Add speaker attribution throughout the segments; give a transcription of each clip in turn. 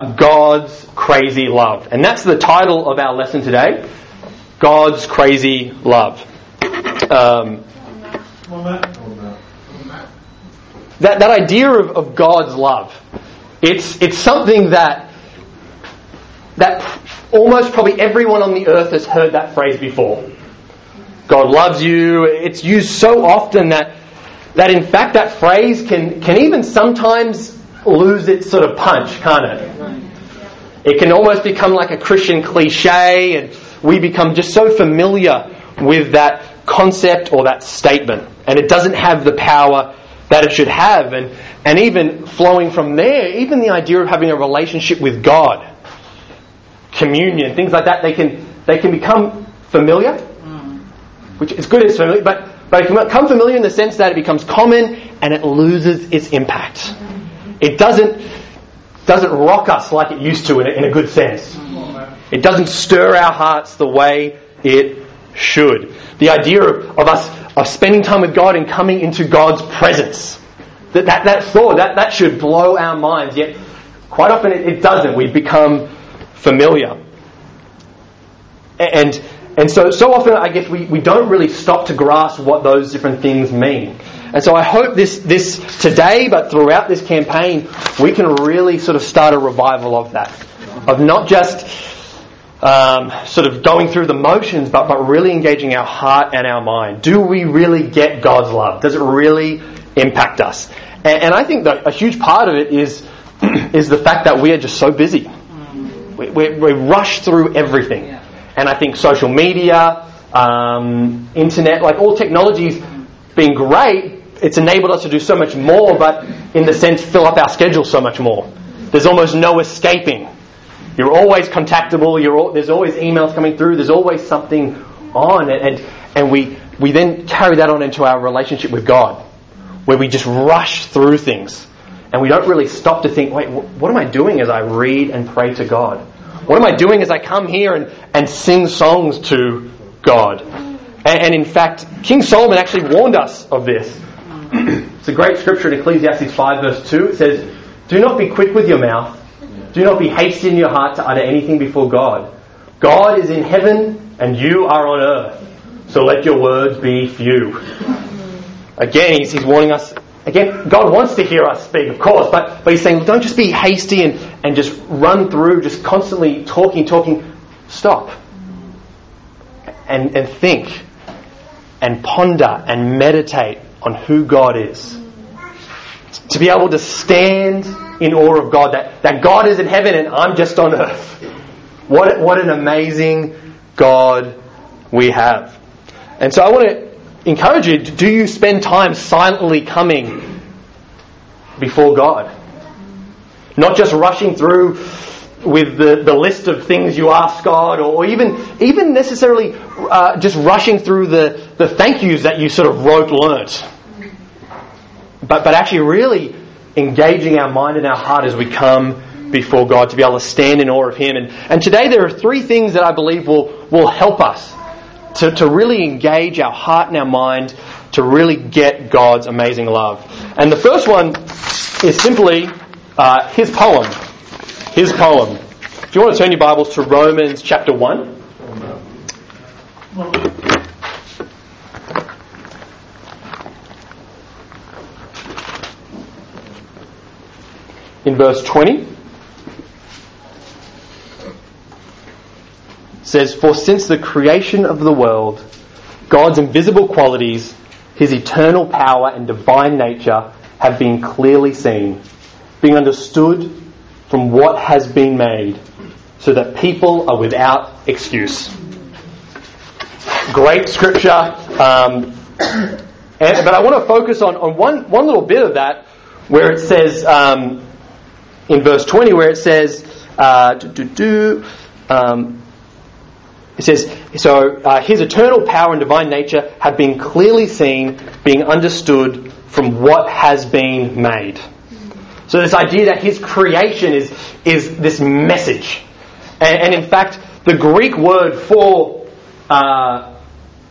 Speaker 1: God's crazy love. And that's the title of our lesson today God's crazy love. Um, that, that idea of, of God's love, it's, it's something that, that almost probably everyone on the earth has heard that phrase before. God loves you. It's used so often that, that in fact that phrase can, can even sometimes lose its sort of punch, can't it? It can almost become like a Christian cliche and we become just so familiar with that concept or that statement. And it doesn't have the power that it should have. And, and even flowing from there, even the idea of having a relationship with God, communion, things like that, they can, they can become familiar, which is good as familiar, but, but it can become familiar in the sense that it becomes common and it loses its impact. It doesn't, doesn't rock us like it used to in a, in a good sense. It doesn't stir our hearts the way it should. The idea of, of us of spending time with God and coming into God's presence. That, that, that thought, that, that should blow our minds, yet quite often it, it doesn't. We become familiar. And, and so, so often I guess we, we don't really stop to grasp what those different things mean. And so I hope this, this today, but throughout this campaign, we can really sort of start a revival of that. Of not just um, sort of going through the motions, but, but really engaging our heart and our mind. Do we really get God's love? Does it really impact us? And, and I think that a huge part of it is, is the fact that we are just so busy. We, we, we rush through everything. And I think social media, um, internet, like all technologies being great, it's enabled us to do so much more, but in the sense, fill up our schedule so much more. There's almost no escaping. You're always contactable. You're, there's always emails coming through. There's always something on, and and we we then carry that on into our relationship with God, where we just rush through things, and we don't really stop to think, wait, what am I doing as I read and pray to God? What am I doing as I come here and, and sing songs to God? And, and in fact, King Solomon actually warned us of this. it's a great scripture in Ecclesiastes 5, verse 2. It says, Do not be quick with your mouth do not be hasty in your heart to utter anything before God. God is in heaven and you are on earth. So let your words be few. Again, he's, he's warning us. Again, God wants to hear us speak, of course, but, but he's saying, don't just be hasty and, and just run through, just constantly talking, talking. Stop. And, and think and ponder and meditate on who God is. To be able to stand in awe of God, that, that God is in heaven and I'm just on earth. What, what an amazing God we have. And so I want to encourage you do you spend time silently coming before God? Not just rushing through with the, the list of things you ask God, or even, even necessarily uh, just rushing through the, the thank yous that you sort of wrote learnt. But, but actually, really engaging our mind and our heart as we come before God to be able to stand in awe of Him. And, and today there are three things that I believe will, will help us to, to really engage our heart and our mind to really get God's amazing love. And the first one is simply uh, his poem. His poem. If you want to turn your Bibles to Romans chapter 1. In verse 20 says, For since the creation of the world, God's invisible qualities, his eternal power and divine nature have been clearly seen, being understood from what has been made, so that people are without excuse. Great scripture. Um, and, but I want to focus on, on one, one little bit of that where it says, um, in verse 20 where it says, uh, um, it says, so uh, his eternal power and divine nature have been clearly seen, being understood from what has been made. So this idea that his creation is, is this message. And, and in fact, the Greek word for, uh,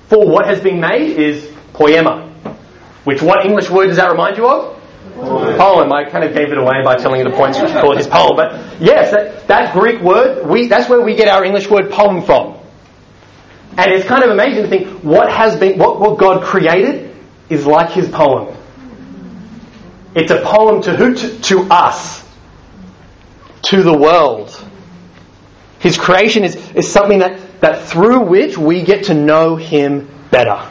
Speaker 1: for what has been made is poema. Which what English word does that remind you of? Poem. I kind of gave it away by telling you the points which his poem. But yes, that, that Greek word, we, that's where we get our English word poem from. And it's kind of amazing to think what has been, what, what God created is like his poem. It's a poem to who? To, to us. To the world. His creation is, is something that, that through which we get to know him better.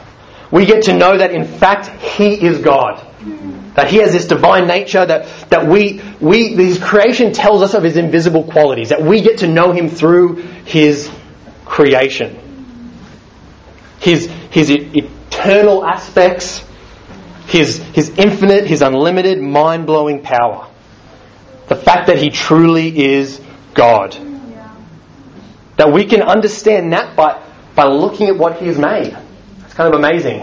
Speaker 1: We get to know that in fact he is God. That he has this divine nature, that, that we, we, his creation tells us of his invisible qualities, that we get to know him through his creation. His, his eternal aspects, his, his infinite, his unlimited, mind blowing power. The fact that he truly is God. That we can understand that by, by looking at what he has made. It's kind of amazing.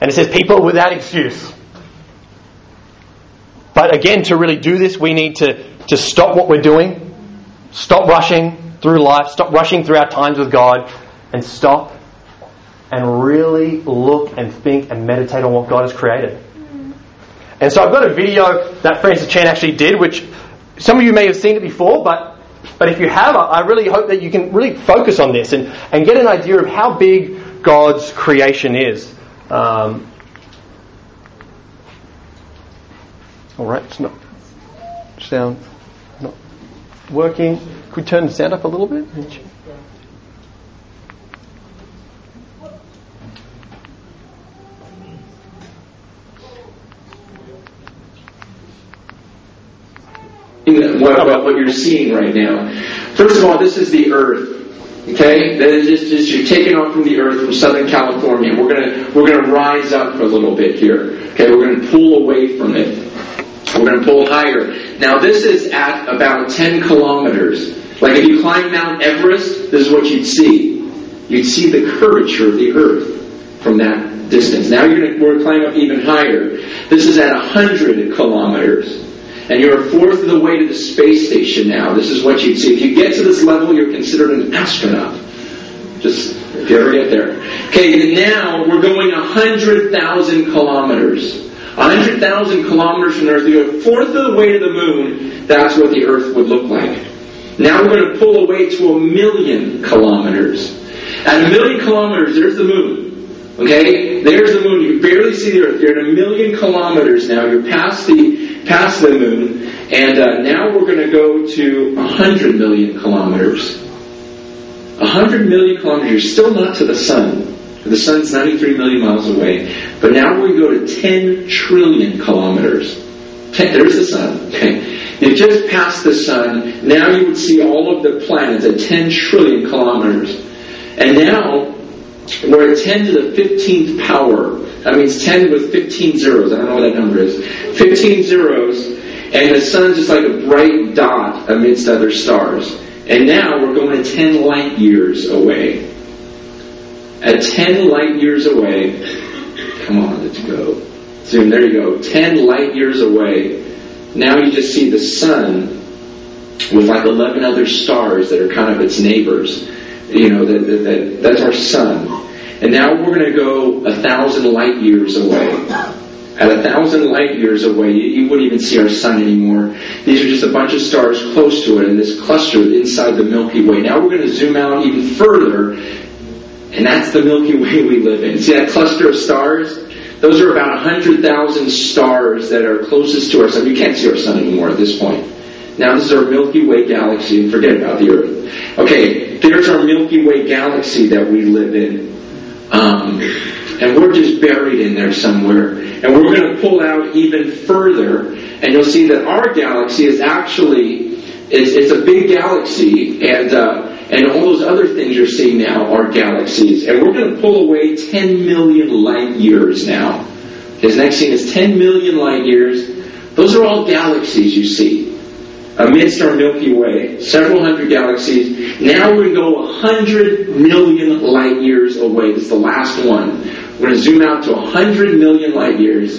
Speaker 1: And it says, people without excuse. But again, to really do this, we need to, to stop what we're doing, stop rushing through life, stop rushing through our times with God, and stop and really look and think and meditate on what God has created. And so I've got a video that Francis Chan actually did, which some of you may have seen it before, but, but if you have, I really hope that you can really focus on this and, and get an idea of how big God's creation is. Um, all right, it's not sound not working. Could we turn the sound up a little bit?
Speaker 2: what, about what you're seeing right now. First of all, this is the earth. Okay, that is just, just you're taking off from the earth from Southern California. We're gonna we're gonna rise up a little bit here. Okay, we're gonna pull away from it. We're gonna pull higher. Now this is at about 10 kilometers. Like if you climb Mount Everest, this is what you'd see. You'd see the curvature of the earth from that distance. Now you're gonna, we're climb up even higher. This is at 100 kilometers and you're a fourth of the way to the space station now. This is what you'd see. If you get to this level, you're considered an astronaut. Just if you ever get there. Okay, now we're going 100,000 kilometers. 100,000 kilometers from the Earth. You're a fourth of the way to the moon. That's what the Earth would look like. Now we're going to pull away to a million kilometers. At a million kilometers, there's the moon. Okay? There's the moon. You barely see the Earth. You're at a million kilometers now. You're past the past the moon, and uh, now we're going to go to 100 million kilometers. 100 million kilometers, you're still not to the sun. The sun's 93 million miles away. But now we go to 10 trillion kilometers. Ten, there's the sun. Okay. You just passed the sun. Now you would see all of the planets at 10 trillion kilometers. And now we're at 10 to the 15th power. That means 10 with 15 zeros. I don't know what that number is. 15 zeros, and the sun's just like a bright dot amidst other stars. And now we're going 10 light years away. At 10 light years away, come on, let's go. Zoom, there you go. 10 light years away. Now you just see the sun with like 11 other stars that are kind of its neighbors. You know, that, that, that that's our sun. And now we're going to go a thousand light years away. At a thousand light years away, you, you, wouldn't even see our sun anymore. These are just a bunch of stars close to it in this cluster inside the Milky Way. Now we're going to zoom out even further, and that's the Milky Way we live in. See that cluster of stars? Those are about 100,000 stars that are closest to our sun. You can't see our sun anymore at this point. Now this is our Milky Way galaxy, and forget about the Earth. Okay, there's our Milky Way galaxy that we live in. Um, and we're just buried in there somewhere. And we're going to pull out even further, and you'll see that our galaxy is actually it's, it's a big galaxy, and uh, and all those other things you're seeing now are galaxies. And we're going to pull away 10 million light years now. His next scene is 10 million light years. Those are all galaxies you see amidst our Milky Way, several hundred galaxies. Now we're going to go 100 million light years away. This is the last one. We're going to zoom out to 100 million light years.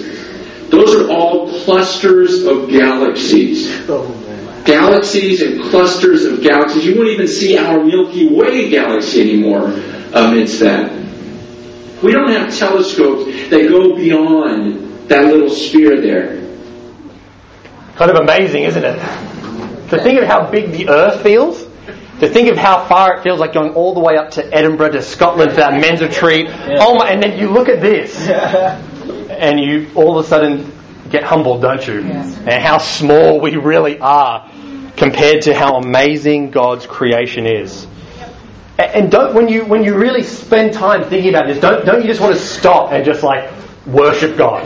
Speaker 2: Those are all clusters of galaxies. Oh, Galaxies and clusters of galaxies. You won't even see our Milky Way galaxy anymore amidst that. We don't have telescopes that go beyond that little sphere there.
Speaker 1: Kind of amazing, isn't it? To think of how big the earth feels, to think of how far it feels like going all the way up to Edinburgh to Scotland for that men's retreat. Oh my! And then you look at this, and you all of a sudden get humbled, don't you? And how small we really are compared to how amazing God's creation is. And don't when you when you really spend time thinking about this, don't don't you just want to stop and just like worship God?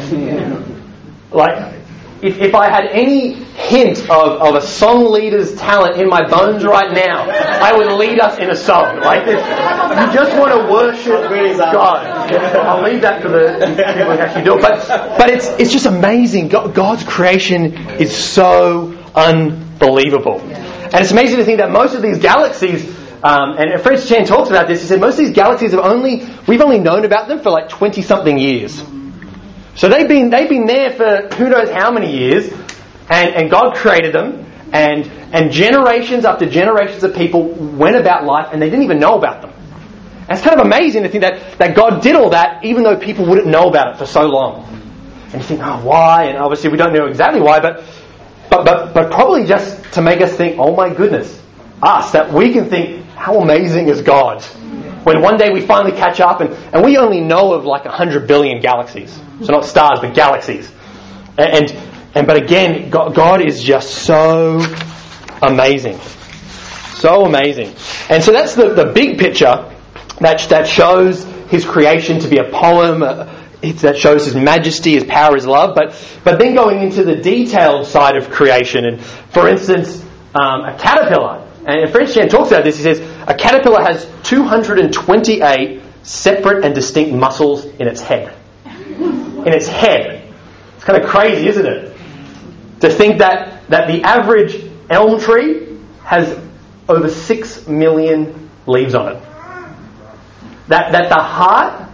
Speaker 1: Like if, if I had any hint of, of a song leader's talent in my bones right now, I would lead us in a song. Like this. You just want to worship God. I'll leave that for the people who actually do it. But, but it's, it's just amazing. God's creation is so unbelievable. And it's amazing to think that most of these galaxies um, and Francis Chan talks about this. He said most of these galaxies have only we've only known about them for like twenty something years. So they've been, they've been there for who knows how many years, and, and God created them, and, and generations after generations of people went about life and they didn't even know about them. And it's kind of amazing to think that, that God did all that even though people wouldn't know about it for so long. And you think, oh, why? And obviously we don't know exactly why, but, but, but, but probably just to make us think, oh my goodness, us, that we can think, how amazing is God? when one day we finally catch up, and, and we only know of like 100 billion galaxies. So not stars, but galaxies. And, and, and but again, God, God is just so amazing. So amazing. And so that's the, the big picture that, that shows his creation to be a poem, that shows his majesty, his power, his love. But, but then going into the detailed side of creation, and for instance, um, a caterpillar and Francis Chan talks about this. He says a caterpillar has 228 separate and distinct muscles in its head. In its head. It's kind of crazy, isn't it? To think that, that the average elm tree has over 6 million leaves on it. That, that the heart,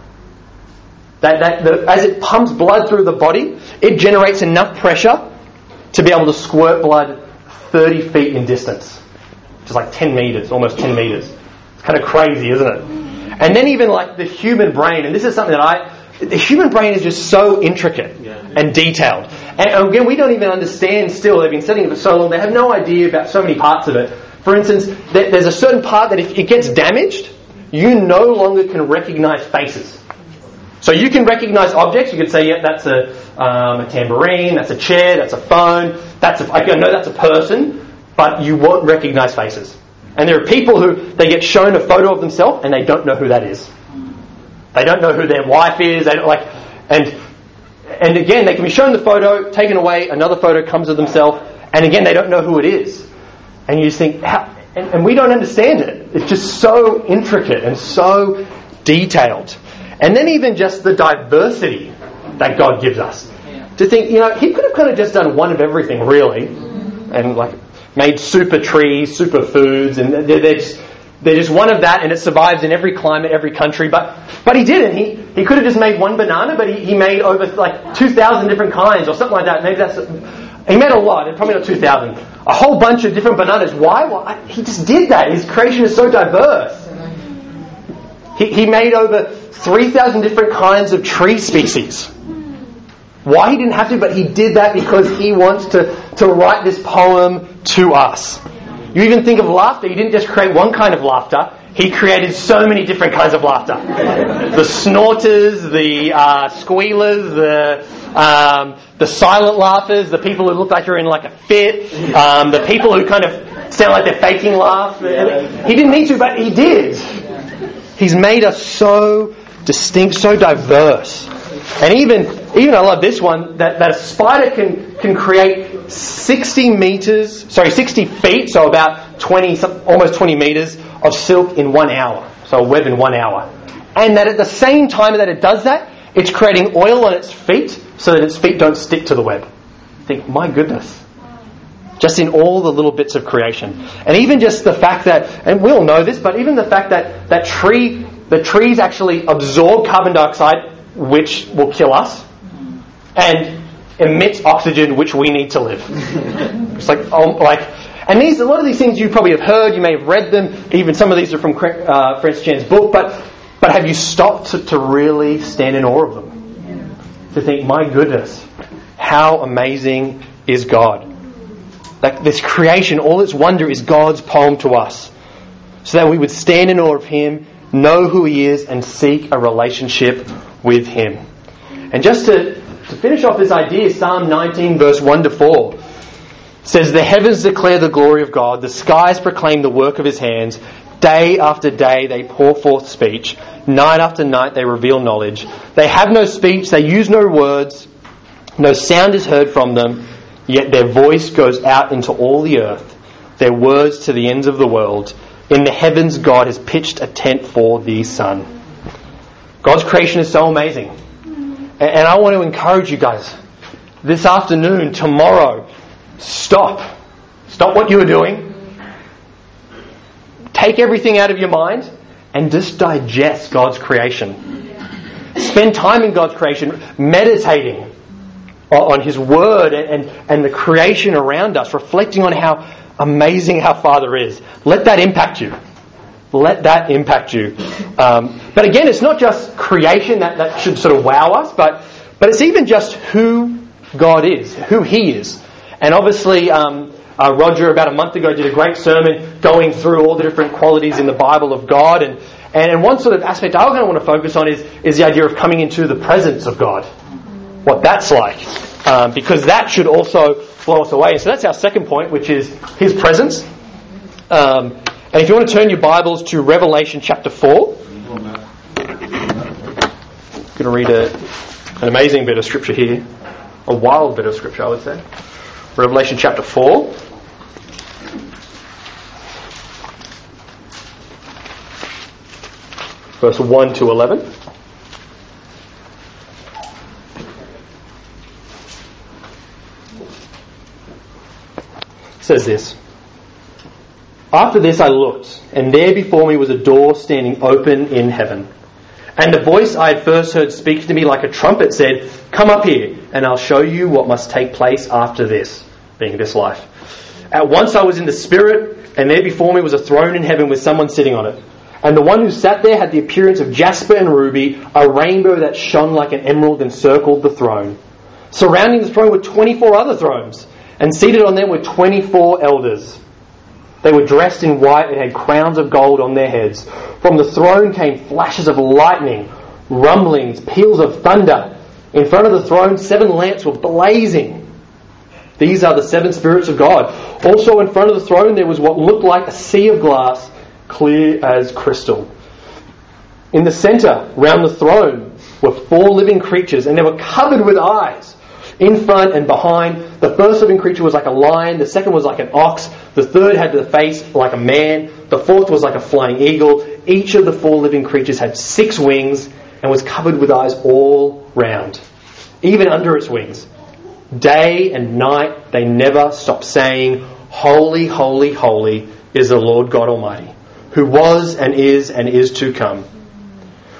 Speaker 1: that, that the, as it pumps blood through the body, it generates enough pressure to be able to squirt blood 30 feet in distance which is like 10 meters, almost 10 meters. It's kind of crazy, isn't it? And then even like the human brain, and this is something that I, the human brain is just so intricate and detailed. And again, we don't even understand still. They've been studying it for so long. They have no idea about so many parts of it. For instance, there's a certain part that if it gets damaged, you no longer can recognize faces. So you can recognize objects. You could say, yeah, that's a, um, a tambourine, that's a chair, that's a phone, that's a, I know that's a person but you won't recognize faces. And there are people who they get shown a photo of themselves and they don't know who that is. They don't know who their wife is. They don't like, and and again, they can be shown the photo, taken away, another photo comes of themselves, and again, they don't know who it is. And you just think, and, and we don't understand it. It's just so intricate and so detailed. And then even just the diversity that God gives us. To think, you know, He could have kind of just done one of everything, really, and like made super trees, super foods, and they're, they're, just, they're just one of that, and it survives in every climate, every country. But but he didn't. He he could have just made one banana, but he, he made over like two thousand different kinds or something like that. Maybe that's he made a lot, probably not two thousand. A whole bunch of different bananas. Why? Well, he just did that. His creation is so diverse. He, he made over 3,000 different kinds of tree species. Why he didn't have to, but he did that because he wants to, to write this poem to us. You even think of laughter, he didn't just create one kind of laughter, he created so many different kinds of laughter. the snorters, the uh, squealers, the, um, the silent laughers, the people who look like you're in like a fit, um, the people who kind of sound like they're faking laugh. He didn't need to, but he did. He's made us so distinct, so diverse. And even, even I love this one, that, that a spider can, can create 60 meters, sorry, 60 feet, so about 20, almost 20 meters of silk in one hour. So a web in one hour. And that at the same time that it does that, it's creating oil on its feet so that its feet don't stick to the web. think, my goodness. Just in all the little bits of creation. And even just the fact that, and we all know this, but even the fact that that tree, the trees actually absorb carbon dioxide which will kill us, and emits oxygen, which we need to live. it's like, oh, like, and these, a lot of these things you probably have heard, you may have read them, even some of these are from uh, Francis Chan's book, but, but have you stopped to, to really stand in awe of them? To think, my goodness, how amazing is God? Like this creation, all its wonder is God's poem to us. So that we would stand in awe of Him, know who He is, and seek a relationship with Him. And just to, to finish off this idea, Psalm 19, verse 1 to 4 says, The heavens declare the glory of God, the skies proclaim the work of His hands. Day after day they pour forth speech, night after night they reveal knowledge. They have no speech, they use no words, no sound is heard from them, yet their voice goes out into all the earth, their words to the ends of the world. In the heavens, God has pitched a tent for the sun. God's creation is so amazing. And I want to encourage you guys this afternoon, tomorrow, stop. Stop what you are doing. Take everything out of your mind and just digest God's creation. Spend time in God's creation, meditating on His Word and, and, and the creation around us, reflecting on how amazing how Father is. Let that impact you. Let that impact you. Um, but again, it's not just creation that, that should sort of wow us, but, but it's even just who God is, who He is. And obviously, um, uh, Roger, about a month ago, did a great sermon going through all the different qualities in the Bible of God. And, and one sort of aspect I kind of want to focus on is, is the idea of coming into the presence of God. What that's like. Um, because that should also blow us away. So that's our second point, which is His presence. Um, and if you want to turn your Bibles to Revelation chapter 4, I'm going to read a, an amazing bit of scripture here. A wild bit of scripture, I would say. Revelation chapter 4. Verse 1 to 11. Says this After this I looked, and there before me was a door standing open in heaven. And the voice I had first heard speak to me like a trumpet said, Come up here, and I'll show you what must take place after this, being this life. At once I was in the Spirit, and there before me was a throne in heaven with someone sitting on it. And the one who sat there had the appearance of jasper and ruby, a rainbow that shone like an emerald encircled the throne. Surrounding the throne were 24 other thrones, and seated on them were 24 elders. They were dressed in white and had crowns of gold on their heads. From the throne came flashes of lightning, rumblings, peals of thunder. In front of the throne, seven lamps were blazing. These are the seven spirits of God. Also, in front of the throne, there was what looked like a sea of glass, clear as crystal. In the center, round the throne, were four living creatures, and they were covered with eyes in front and behind. The first living creature was like a lion, the second was like an ox, the third had the face like a man, the fourth was like a flying eagle. Each of the four living creatures had six wings and was covered with eyes all round, even under its wings. Day and night they never stop saying, Holy, holy, holy is the Lord God Almighty, who was and is and is to come.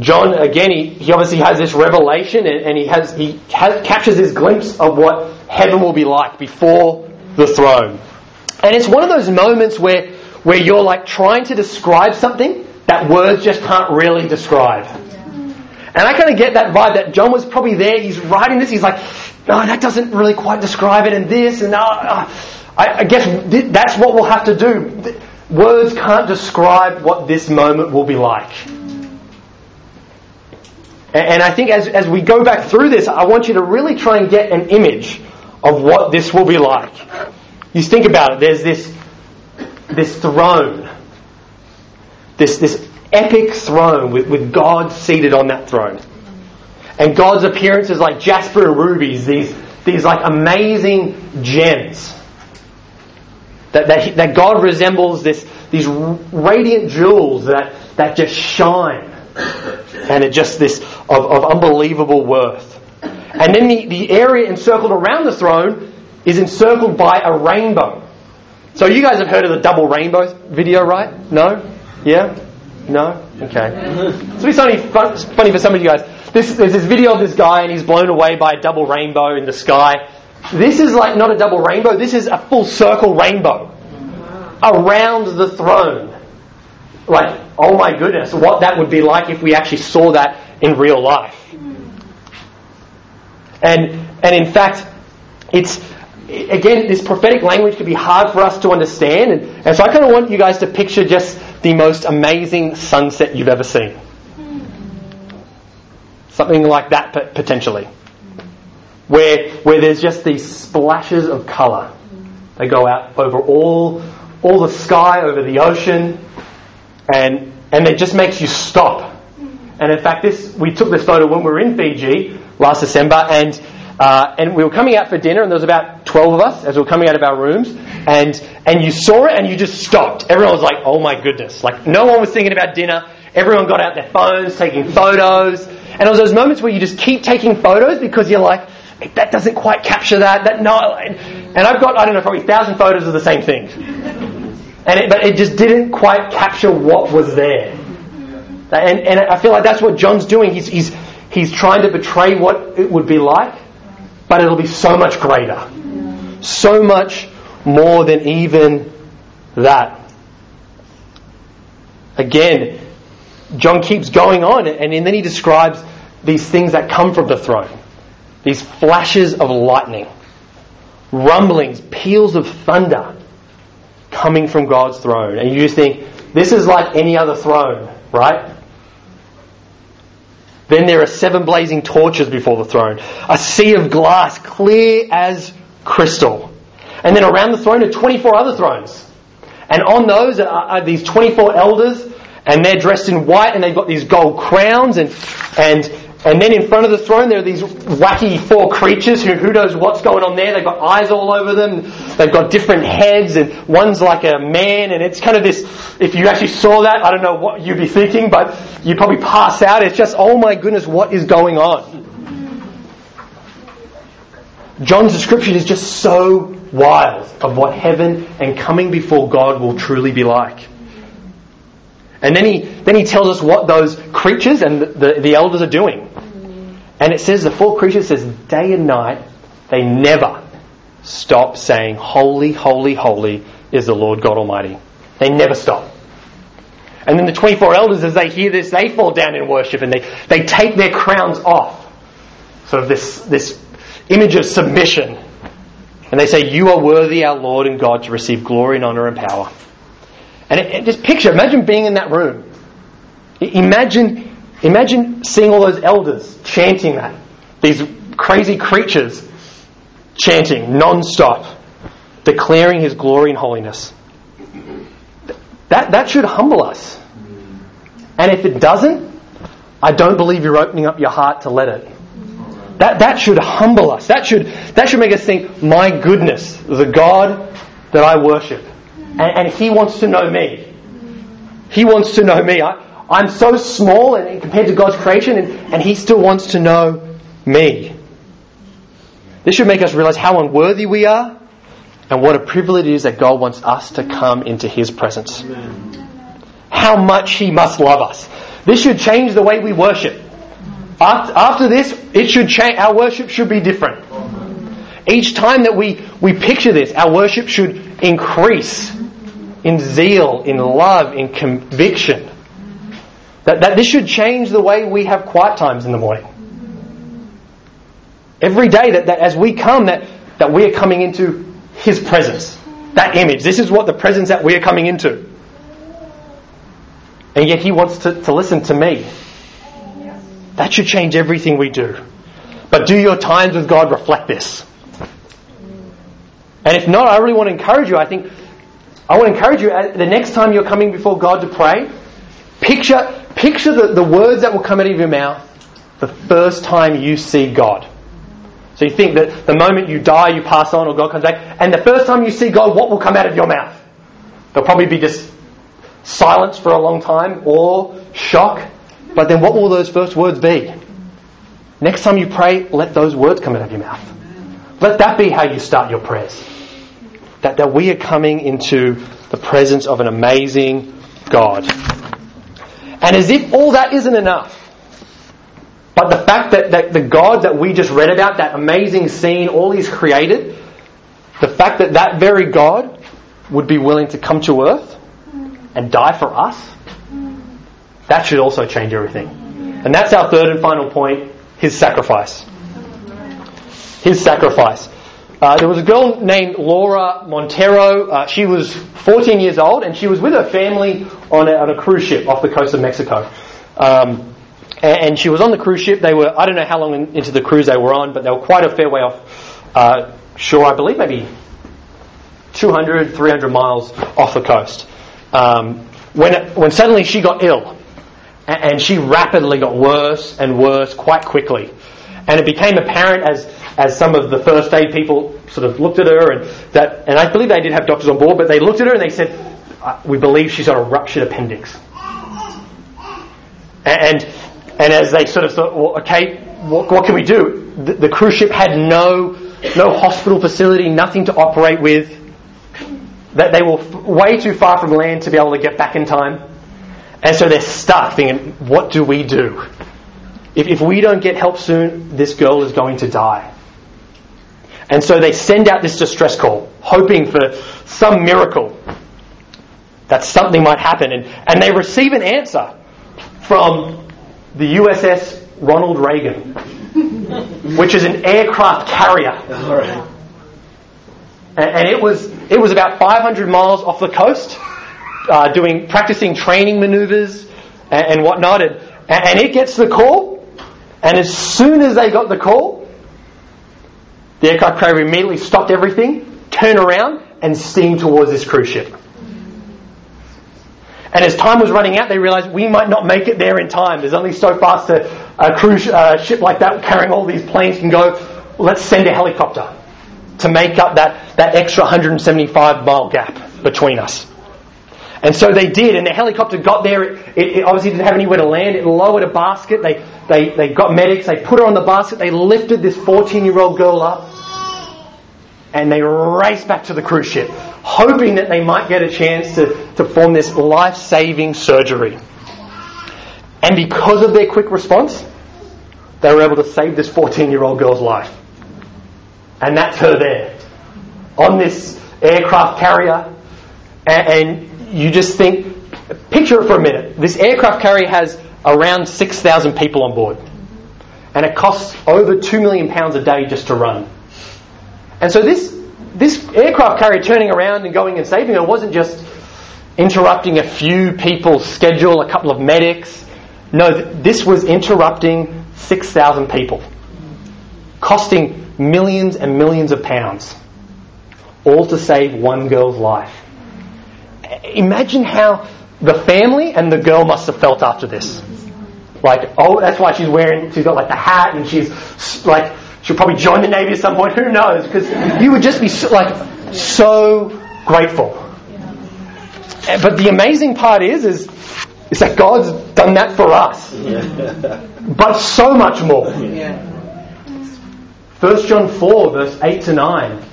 Speaker 1: John, again, he, he obviously has this revelation and, and he, has, he has, captures this glimpse of what heaven will be like before the throne. And it's one of those moments where, where you're like trying to describe something that words just can't really describe. And I kind of get that vibe that John was probably there, he's writing this, he's like, no, that doesn't really quite describe it, and this, and uh, uh, I, I guess that's what we'll have to do. Words can't describe what this moment will be like. And I think as, as we go back through this, I want you to really try and get an image of what this will be like. You think about it, there's this, this throne, this, this epic throne with, with God seated on that throne. And God's appearance is like jasper and rubies, these, these like amazing gems. That, that, that God resembles this, these radiant jewels that, that just shine and it just this of, of unbelievable worth. And then the, the area encircled around the throne is encircled by a rainbow. So you guys have heard of the double rainbow video, right? No? Yeah? No? Okay. So it's only fun, funny for some of you guys. This, there's this video of this guy and he's blown away by a double rainbow in the sky. This is like not a double rainbow, this is a full circle rainbow around the throne. Like, oh my goodness, what that would be like if we actually saw that in real life. And, and in fact, it's, again, this prophetic language can be hard for us to understand. And, and so I kind of want you guys to picture just the most amazing sunset you've ever seen. Something like that potentially. Where, where there's just these splashes of colour. They go out over all, all the sky, over the ocean, and, and it just makes you stop. And in fact, this, we took this photo when we were in Fiji last December, and uh, and we were coming out for dinner, and there was about 12 of us as we were coming out of our rooms, and, and you saw it and you just stopped. Everyone was like, oh my goodness. Like, no one was thinking about dinner. Everyone got out their phones, taking photos. And it was those moments where you just keep taking photos because you're like, that doesn't quite capture that. That no. And I've got, I don't know, probably a thousand photos of the same thing. And it, but it just didn't quite capture what was there. And, and I feel like that's what John's doing. He's, he's, he's trying to portray what it would be like but it'll be so much greater. So much more than even that. Again, John keeps going on, and then he describes these things that come from the throne these flashes of lightning, rumblings, peals of thunder coming from God's throne. And you just think, this is like any other throne, right? Then there are seven blazing torches before the throne, a sea of glass clear as crystal. And then around the throne are 24 other thrones. And on those are, are these 24 elders, and they're dressed in white, and they've got these gold crowns, and, and and then in front of the throne, there are these wacky four creatures who, who knows what's going on there. They've got eyes all over them. They've got different heads, and one's like a man, and it's kind of this. If you actually saw that, I don't know what you'd be thinking, but you'd probably pass out. It's just, oh my goodness, what is going on? John's description is just so wild of what heaven and coming before God will truly be like. And then he, then he tells us what those creatures and the, the, the elders are doing. And it says, the four creatures says, day and night, they never stop saying, Holy, holy, holy is the Lord God Almighty. They never stop. And then the 24 elders, as they hear this, they fall down in worship and they, they take their crowns off. Sort of this, this image of submission. And they say, You are worthy, our Lord and God, to receive glory and honor and power. And it, it just picture, imagine being in that room. Imagine, imagine seeing all those elders chanting that. These crazy creatures chanting non-stop, declaring his glory and holiness. That, that should humble us. And if it doesn't, I don't believe you're opening up your heart to let it. That, that should humble us. That should, that should make us think, my goodness, the God that I worship and, and He wants to know me. He wants to know me. I, I'm so small and compared to God's creation, and, and He still wants to know me. This should make us realize how unworthy we are and what a privilege it is that God wants us to come into His presence. Amen. How much He must love us. This should change the way we worship. After, after this, it should change. Our worship should be different. Each time that we, we picture this, our worship should increase in zeal, in love, in conviction. That, that this should change the way we have quiet times in the morning. Every day that, that as we come, that, that we are coming into His presence. That image. This is what the presence that we are coming into. And yet He wants to, to listen to me. That should change everything we do. But do your times with God reflect this? And if not, I really want to encourage you. I think I want to encourage you the next time you're coming before God to pray, picture picture the, the words that will come out of your mouth the first time you see God. So you think that the moment you die, you pass on, or God comes back, and the first time you see God, what will come out of your mouth? There'll probably be just silence for a long time, or shock. But then what will those first words be? Next time you pray, let those words come out of your mouth. Let that be how you start your prayers. That, that we are coming into the presence of an amazing God. And as if all that isn't enough, but the fact that, that the God that we just read about, that amazing scene, all He's created, the fact that that very God would be willing to come to earth and die for us, that should also change everything. And that's our third and final point His sacrifice. His sacrifice. Uh, there was a girl named Laura Montero. Uh, she was 14 years old and she was with her family on a, on a cruise ship off the coast of Mexico. Um, and, she was on the cruise ship. They were, I don't know how long in, into the cruise they were on, but they were quite a fair way off uh, shore, I believe, maybe 200, 300 miles off the coast. Um, when, it, when suddenly she got ill, and, and she rapidly got worse and worse quite quickly. And it became apparent as, as some of the first aid people sort of looked at her, and, that, and I believe they did have doctors on board, but they looked at her and they said, We believe she's got a ruptured appendix. And, and as they sort of thought, well, okay, what, what can we do? The, the, cruise ship had no, no hospital facility, nothing to operate with. That they were way too far from land to be able to get back in time. And so they're stuck thinking, what do we do? If, if we don't get help soon, this girl is going to die. And so they send out this distress call, hoping for some miracle that something might happen. And, and they receive an answer from the USS Ronald Reagan, which is an aircraft carrier. And, and it was it was about 500 miles off the coast, uh, doing practicing training maneuvers and, and whatnot. And, and it gets the call, and as soon as they got the call, the aircraft carrier immediately stopped everything, turned around, and steamed towards this cruise ship. And as time was running out, they realized we might not make it there in time. There's only so fast a, a cruise uh, ship like that carrying all these planes can go. Let's send a helicopter to make up that, that extra 175 mile gap between us. And so they did, and the helicopter got there. It, it, obviously didn't have anywhere to land. It lowered a basket. They, they, they got medics. They put her on the basket. They lifted this 14 year old girl up. And they raced back to the cruise ship, hoping that they might get a chance to, to perform this life saving surgery. And because of their quick response, they were able to save this 14 year old girl's life. And that's her there on this aircraft carrier. And, and you just think, picture it for a minute. This aircraft carrier has around 6,000 people on board. And it costs over £2 million a day just to run. And so this, this aircraft carrier turning around and going and saving her wasn't just interrupting a few people's schedule, a couple of medics. No, this was interrupting 6,000 people, costing millions and millions of pounds, all to save one girl's life. Imagine how the family and the girl must have felt after this. Like, oh, that's why she's wearing, she's got like the hat and she's like, she'll probably join the Navy at some point, who knows? Because you would just be so, like, so grateful. But the amazing part is, is, is that God's done that for us. but so much more. 1 John 4, verse 8 to 9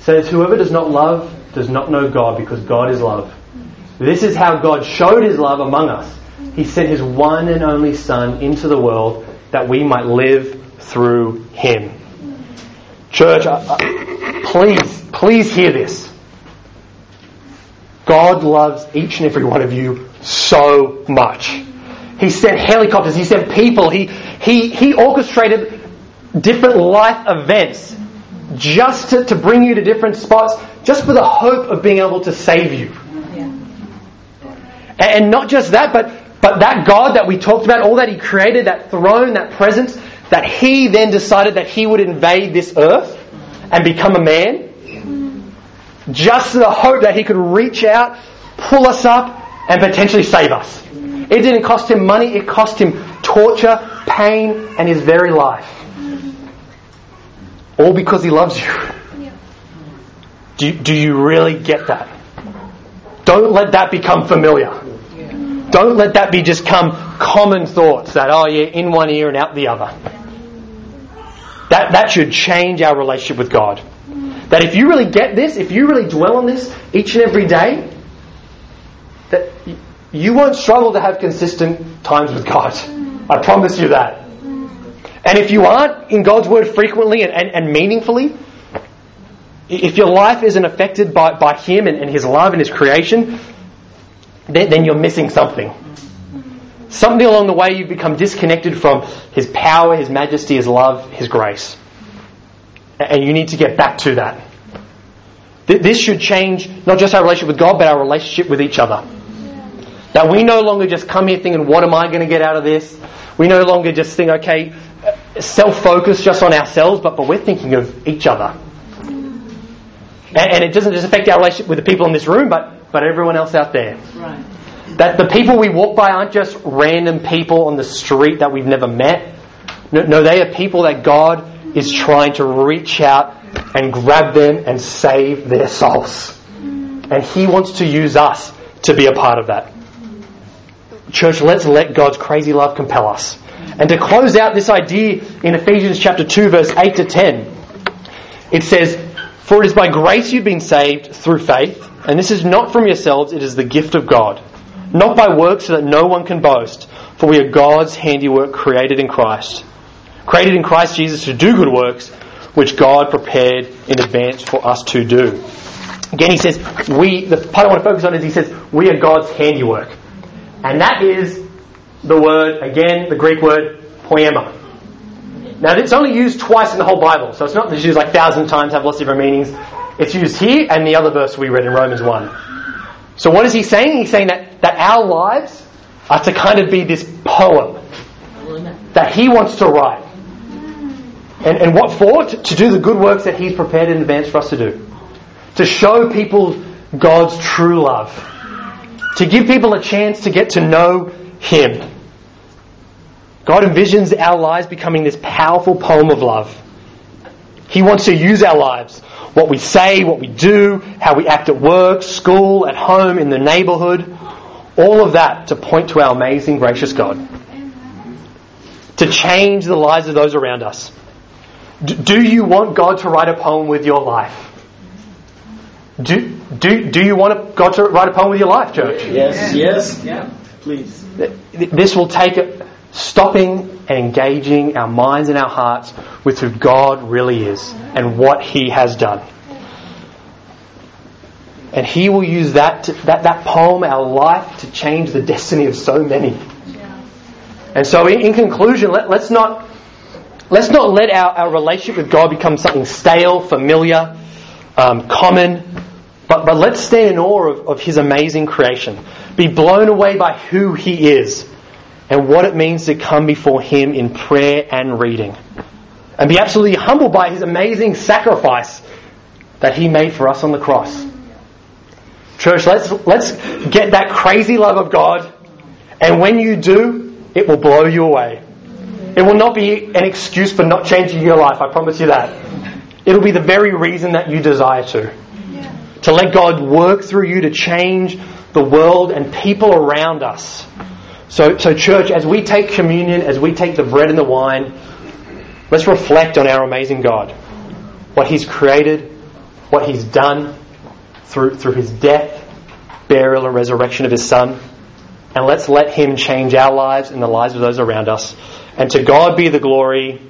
Speaker 1: says, Whoever does not love does not know God because God is love. This is how God showed his love among us. He sent his one and only Son into the world that we might live through him. Church, please, please hear this. God loves each and every one of you so much. He sent helicopters, he sent people, he, he, he orchestrated different life events just to, to bring you to different spots, just for the hope of being able to save you. Yeah. And not just that, but, but that God that we talked about, all that He created, that throne, that presence, that He then decided that He would invade this earth and become a man, just for the hope that He could reach out, pull us up, and potentially save us. It didn't cost Him money, it cost Him torture, pain, and His very life. All because He loves you. Do, do you really get that? Don't let that become familiar. Don't let that be just come common thoughts that, oh yeah, in one ear and out the other. That, that should change our relationship with God. That if you really get this, if you really dwell on this each and every day, that you won't struggle to have consistent times with God. I promise you that. And if you aren't in God's Word frequently and, and, and meaningfully, if your life isn't affected by, by Him and, and His love and His creation, then, then you're missing something. Something along the way you've become disconnected from His power, His majesty, His love, His grace. And you need to get back to that. This should change not just our relationship with God, but our relationship with each other. That we no longer just come here thinking, what am I going to get out of this? We no longer just think, okay, self focus just on ourselves, but, but we're thinking of each other. And, and, it doesn't just affect our relationship with the people in this room, but, but everyone else out there. Right. That the people we walk by aren't just random people on the street that we've never met. No, no they are people that God is trying to reach out and grab them and save their souls. And He wants to use us to be a part of that. Church, let's let God's crazy love compel us. And to close out this idea in Ephesians chapter 2 verse 8 to 10, it says, For it is by grace you've been saved through faith, and this is not from yourselves, it is the gift of God. Not by works so that no one can boast, for we are God's handiwork created in Christ created in Christ Jesus to do good works, which God prepared in advance for us to do. Again, he says, we, the part I want to focus on is he says, we are God's handiwork. And that is the word, again, the Greek word, poiema. Now, it's only used twice in the whole Bible, so it's not just used like thousand times, have lots of different meanings. It's used here and the other verse we read in Romans 1. So what is he saying? He's saying that, that our lives are to kind of be this poem that he wants to write. And, and what for? To, to do the good works that He's prepared in advance for us to do. To show people God's true love. To give people a chance to get to know Him. God envisions our lives becoming this powerful poem of love. He wants to use our lives, what we say, what we do, how we act at work, school, at home, in the neighborhood, all of that to point to our amazing, gracious God. To change the lives of those around us. Do you want God to write a poem with your life? Do, do, do you want God to write a poem with your life, church?
Speaker 3: Yes, yes, yeah, please.
Speaker 1: This will take stopping and engaging our minds and our hearts with who God really is and what He has done. And He will use that, to, that, that poem, our life, to change the destiny of so many. And so, in, in conclusion, let, let's not Let's not let our, our relationship with God become something stale, familiar, um, common, but, but let's stand in awe of, of His amazing creation. Be blown away by who He is and what it means to come before Him in prayer and reading. And be absolutely humbled by His amazing sacrifice that He made for us on the cross. Church, let's, let's get that crazy love of God, and when you do, it will blow you away. It will not be an excuse for not changing your life, I promise you that. It'll be the very reason that you desire to. To let God work through you to change the world and people around us. So, so, church, as we take communion, as we take the bread and the wine, let's reflect on our amazing God. What He's created, what He's done through, through His death, burial, and resurrection of His Son. And let's let Him change our lives and the lives of those around us. And to God be the glory